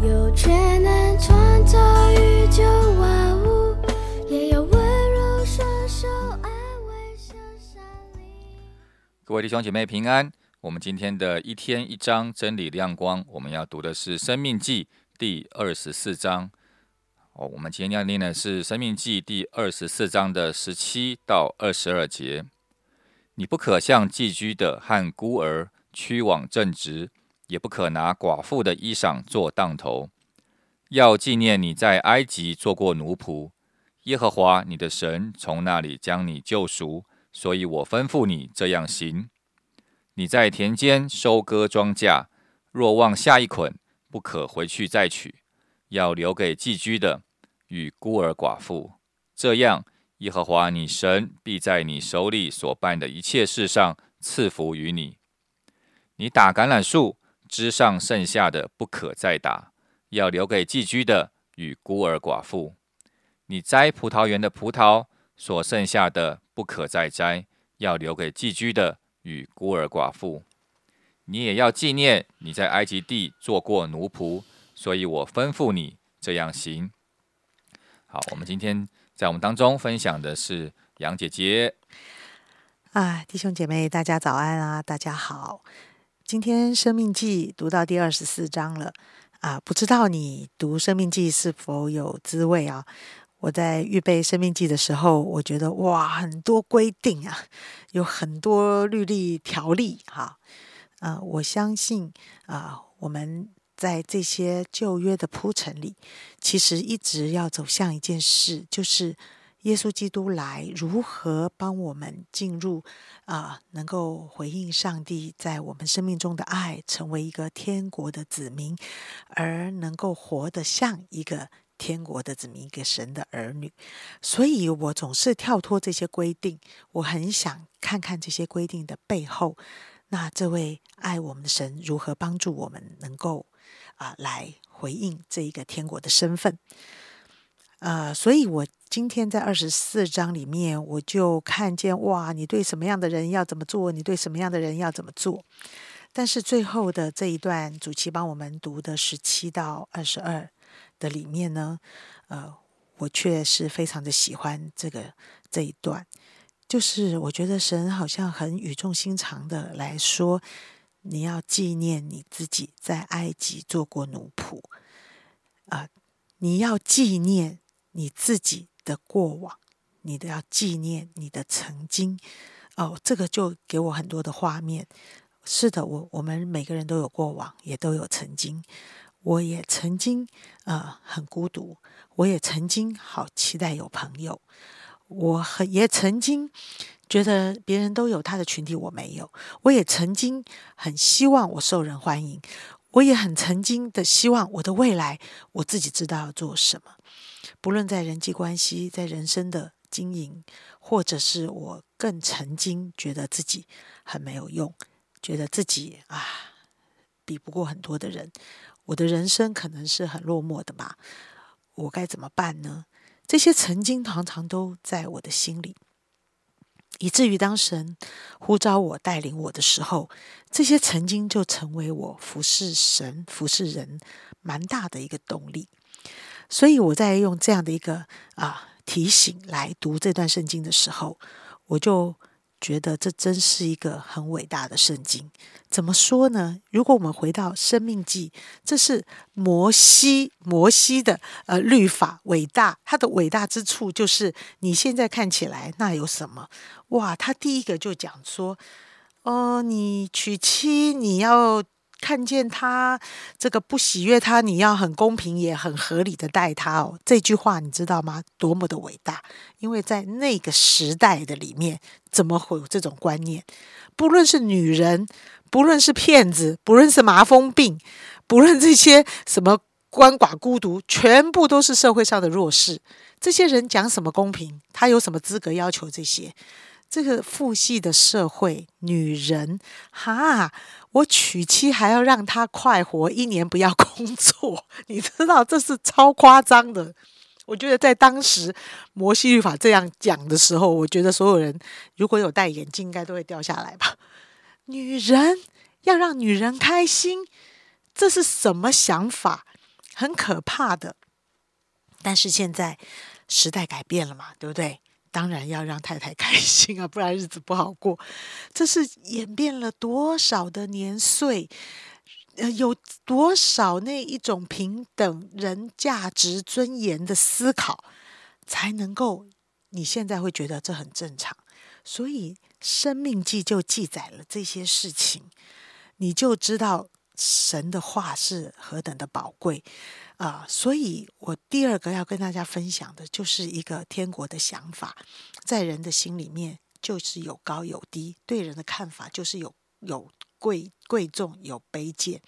有却能创造宇宙万物，也有温柔双手。各位弟兄姐妹平安。我们今天的一天一章真理亮光，我们要读的是《生命记》第二十四章。哦，我们今天要念的是《生命记》第二十四章的十七到二十二节。你不可向寄居的和孤儿屈枉正直，也不可拿寡妇的衣裳做当头。要纪念你在埃及做过奴仆，耶和华你的神从那里将你救赎，所以我吩咐你这样行。你在田间收割庄稼，若望下一捆，不可回去再取，要留给寄居的与孤儿寡妇。这样，耶和华你神必在你手里所办的一切事上赐福于你。你打橄榄树枝上剩下的不可再打，要留给寄居的与孤儿寡妇。你摘葡萄园的葡萄所剩下的不可再摘，要留给寄居的。与孤儿寡妇，你也要纪念你在埃及地做过奴仆，所以我吩咐你这样行。好，我们今天在我们当中分享的是杨姐姐。啊，弟兄姐妹，大家早安啊！大家好，今天《生命记》读到第二十四章了啊，不知道你读《生命记》是否有滋味啊？我在预备生命记的时候，我觉得哇，很多规定啊，有很多律例条例哈。啊，我相信啊，我们在这些旧约的铺陈里，其实一直要走向一件事，就是耶稣基督来如何帮我们进入啊，能够回应上帝在我们生命中的爱，成为一个天国的子民，而能够活得像一个。天国的子民一个神的儿女，所以我总是跳脱这些规定。我很想看看这些规定的背后，那这位爱我们的神如何帮助我们能够啊来回应这一个天国的身份。呃，所以我今天在二十四章里面，我就看见哇，你对什么样的人要怎么做，你对什么样的人要怎么做。但是最后的这一段，主席帮我们读的十七到二十二。的里面呢，呃，我却是非常的喜欢这个这一段，就是我觉得神好像很语重心长的来说，你要纪念你自己在埃及做过奴仆，啊，你要纪念你自己的过往，你都要纪念你的曾经，哦，这个就给我很多的画面。是的，我我们每个人都有过往，也都有曾经。我也曾经呃很孤独，我也曾经好期待有朋友，我很也曾经觉得别人都有他的群体，我没有。我也曾经很希望我受人欢迎，我也很曾经的希望我的未来我自己知道要做什么。不论在人际关系，在人生的经营，或者是我更曾经觉得自己很没有用，觉得自己啊比不过很多的人。我的人生可能是很落寞的吧，我该怎么办呢？这些曾经常常都在我的心里，以至于当神呼召我带领我的时候，这些曾经就成为我服侍神、服侍人蛮大的一个动力。所以我在用这样的一个啊提醒来读这段圣经的时候，我就。觉得这真是一个很伟大的圣经。怎么说呢？如果我们回到《生命记》，这是摩西摩西的呃律法伟大。它的伟大之处就是，你现在看起来那有什么？哇！他第一个就讲说，哦，你娶妻你要。看见他这个不喜悦他，你要很公平也很合理的待他哦。这句话你知道吗？多么的伟大！因为在那个时代的里面，怎么会有这种观念？不论是女人，不论是骗子，不论是麻风病，不论这些什么鳏寡孤独，全部都是社会上的弱势。这些人讲什么公平？他有什么资格要求这些？这个父系的社会，女人哈，我娶妻还要让她快活一年，不要工作，你知道这是超夸张的。我觉得在当时摩西律法这样讲的时候，我觉得所有人如果有戴眼镜，应该都会掉下来吧。女人要让女人开心，这是什么想法？很可怕的。但是现在时代改变了嘛，对不对？当然要让太太开心啊，不然日子不好过。这是演变了多少的年岁？呃，有多少那一种平等人价值尊严的思考，才能够你现在会觉得这很正常？所以《生命记》就记载了这些事情，你就知道神的话是何等的宝贵啊！所以我第二个要跟大家分享的，就是一个天国的想法，在人的心里面就是有高有低，对人的看法就是有有。贵贵重有卑贱，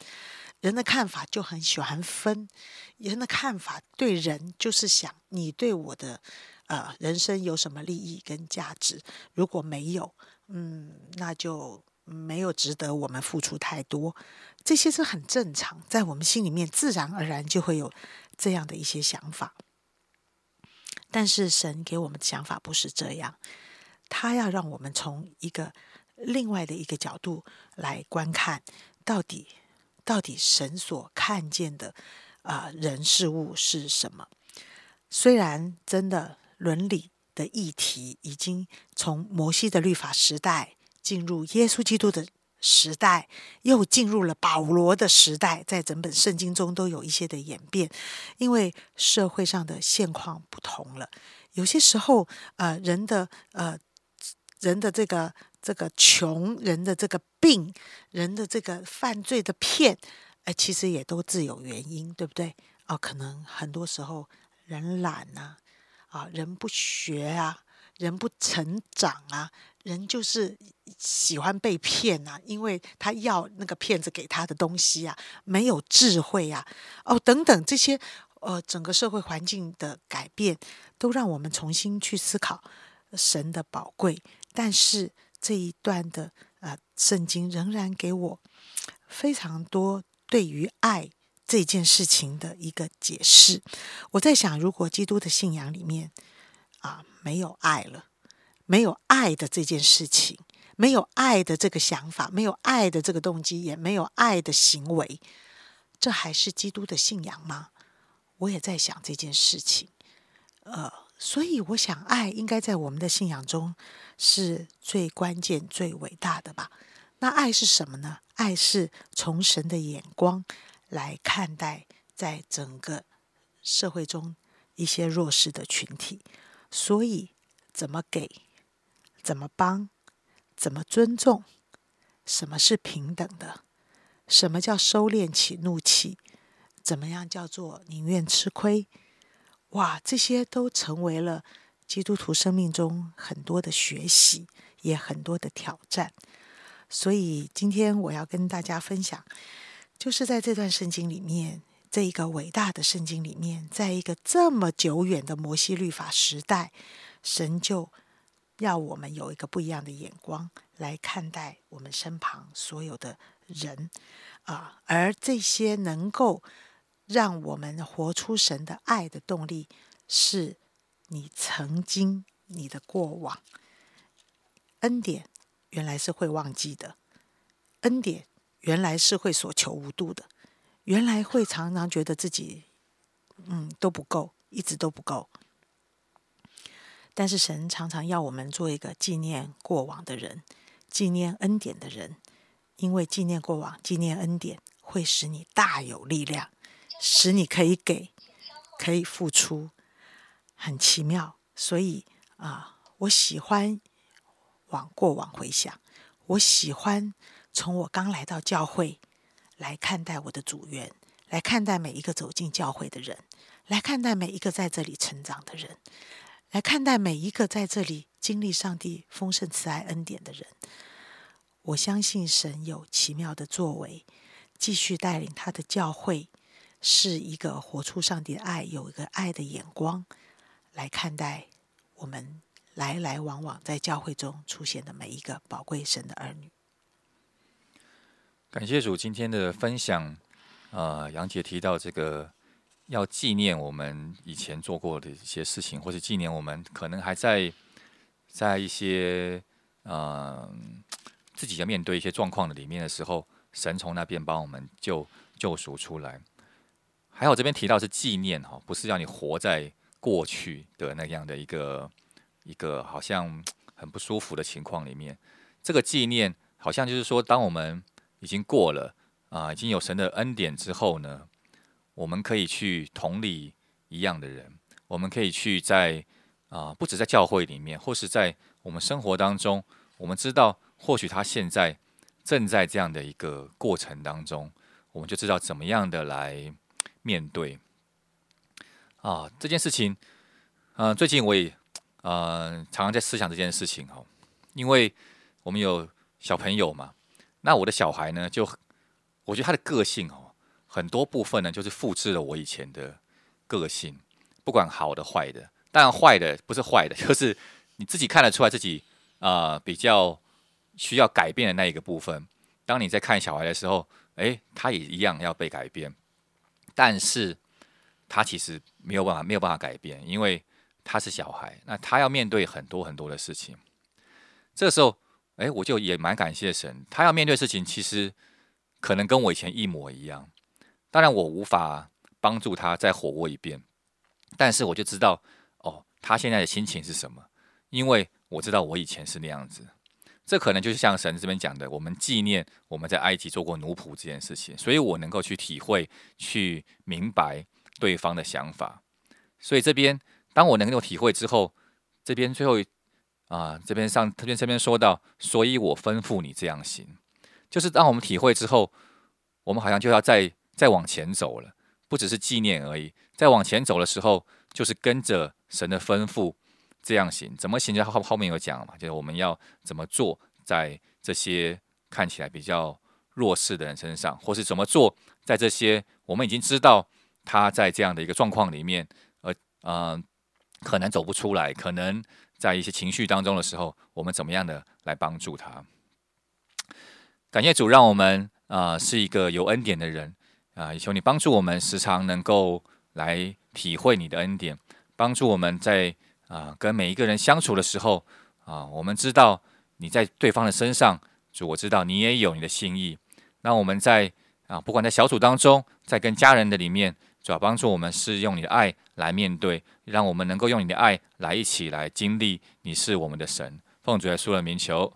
人的看法就很喜欢分。人的看法对人就是想你对我的呃人生有什么利益跟价值？如果没有，嗯，那就没有值得我们付出太多。这些是很正常，在我们心里面自然而然就会有这样的一些想法。但是神给我们的想法不是这样，他要让我们从一个。另外的一个角度来观看，到底到底神所看见的啊人事物是什么？虽然真的伦理的议题已经从摩西的律法时代进入耶稣基督的时代，又进入了保罗的时代，在整本圣经中都有一些的演变，因为社会上的现况不同了。有些时候，呃，人的呃人的这个。这个穷人的这个病，人的这个犯罪的骗，哎，其实也都自有原因，对不对？哦，可能很多时候人懒呐，啊，人不学啊，人不成长啊，人就是喜欢被骗呐，因为他要那个骗子给他的东西啊，没有智慧呀，哦，等等这些，呃，整个社会环境的改变，都让我们重新去思考神的宝贵，但是。这一段的呃圣经仍然给我非常多对于爱这件事情的一个解释。我在想，如果基督的信仰里面啊没有爱了，没有爱的这件事情，没有爱的这个想法，没有爱的这个动机，也没有爱的行为，这还是基督的信仰吗？我也在想这件事情。呃，所以我想，爱应该在我们的信仰中。是最关键、最伟大的吧？那爱是什么呢？爱是从神的眼光来看待在整个社会中一些弱势的群体。所以，怎么给？怎么帮？怎么尊重？什么是平等的？什么叫收敛起怒气？怎么样叫做宁愿吃亏？哇，这些都成为了。基督徒生命中很多的学习，也很多的挑战，所以今天我要跟大家分享，就是在这段圣经里面，这一个伟大的圣经里面，在一个这么久远的摩西律法时代，神就要我们有一个不一样的眼光来看待我们身旁所有的人啊，而这些能够让我们活出神的爱的动力是。你曾经你的过往恩典原来是会忘记的，恩典原来是会所求无度的，原来会常常觉得自己嗯都不够，一直都不够。但是神常常要我们做一个纪念过往的人，纪念恩典的人，因为纪念过往、纪念恩典，会使你大有力量，使你可以给，可以付出。很奇妙，所以啊，我喜欢往过往回想。我喜欢从我刚来到教会来看待我的组员，来看待每一个走进教会的人，来看待每一个在这里成长的人，来看待每一个在这里经历上帝丰盛慈爱恩典的人。我相信神有奇妙的作为，继续带领他的教会是一个活出上帝的爱，有一个爱的眼光。来看待我们来来往往在教会中出现的每一个宝贵神的儿女。感谢主今天的分享。呃，杨姐提到这个要纪念我们以前做过的一些事情，或者纪念我们可能还在在一些呃自己要面对一些状况的里面的时候，神从那边帮我们救救赎出来。还好这边提到是纪念哈，不是让你活在过去的那样的一个一个好像很不舒服的情况里面。这个纪念好像就是说，当我们已经过了啊，已经有神的恩典之后呢，我们可以去同理一样的人，我们可以去在啊，不止在教会里面，或是在我们生活当中，我们知道或许他现在正在这样的一个过程当中，我们就知道怎么样的来。面对啊这件事情，嗯，最近我也呃常常在思想这件事情哦，因为我们有小朋友嘛，那我的小孩呢，就我觉得他的个性哦，很多部分呢就是复制了我以前的个性，不管好的坏的，当然坏的不是坏的，就是你自己看得出来自己啊比较需要改变的那一个部分。当你在看小孩的时候，诶，他也一样要被改变。但是，他其实没有办法，没有办法改变，因为他是小孩，那他要面对很多很多的事情。这个时候，哎，我就也蛮感谢神，他要面对事情，其实可能跟我以前一模一样。当然，我无法帮助他再活过一遍，但是我就知道，哦，他现在的心情是什么，因为我知道我以前是那样子。这可能就是像神这边讲的，我们纪念我们在埃及做过奴仆这件事情，所以我能够去体会、去明白对方的想法。所以这边当我能够体会之后，这边最后啊，这边上这边这边说到，所以我吩咐你这样行，就是当我们体会之后，我们好像就要再再往前走了，不只是纪念而已。再往前走的时候，就是跟着神的吩咐。这样行怎么行？就后后面有讲嘛，就是我们要怎么做，在这些看起来比较弱势的人身上，或是怎么做，在这些我们已经知道他在这样的一个状况里面，呃呃，可能走不出来，可能在一些情绪当中的时候，我们怎么样的来帮助他？感谢主，让我们啊是一个有恩典的人啊，也求你帮助我们，时常能够来体会你的恩典，帮助我们在。啊，跟每一个人相处的时候，啊，我们知道你在对方的身上，主，我知道你也有你的心意。那我们在啊，不管在小组当中，在跟家人的里面，主要帮助我们是用你的爱来面对，让我们能够用你的爱来一起来经历你是我们的神。奉主耶稣的名求。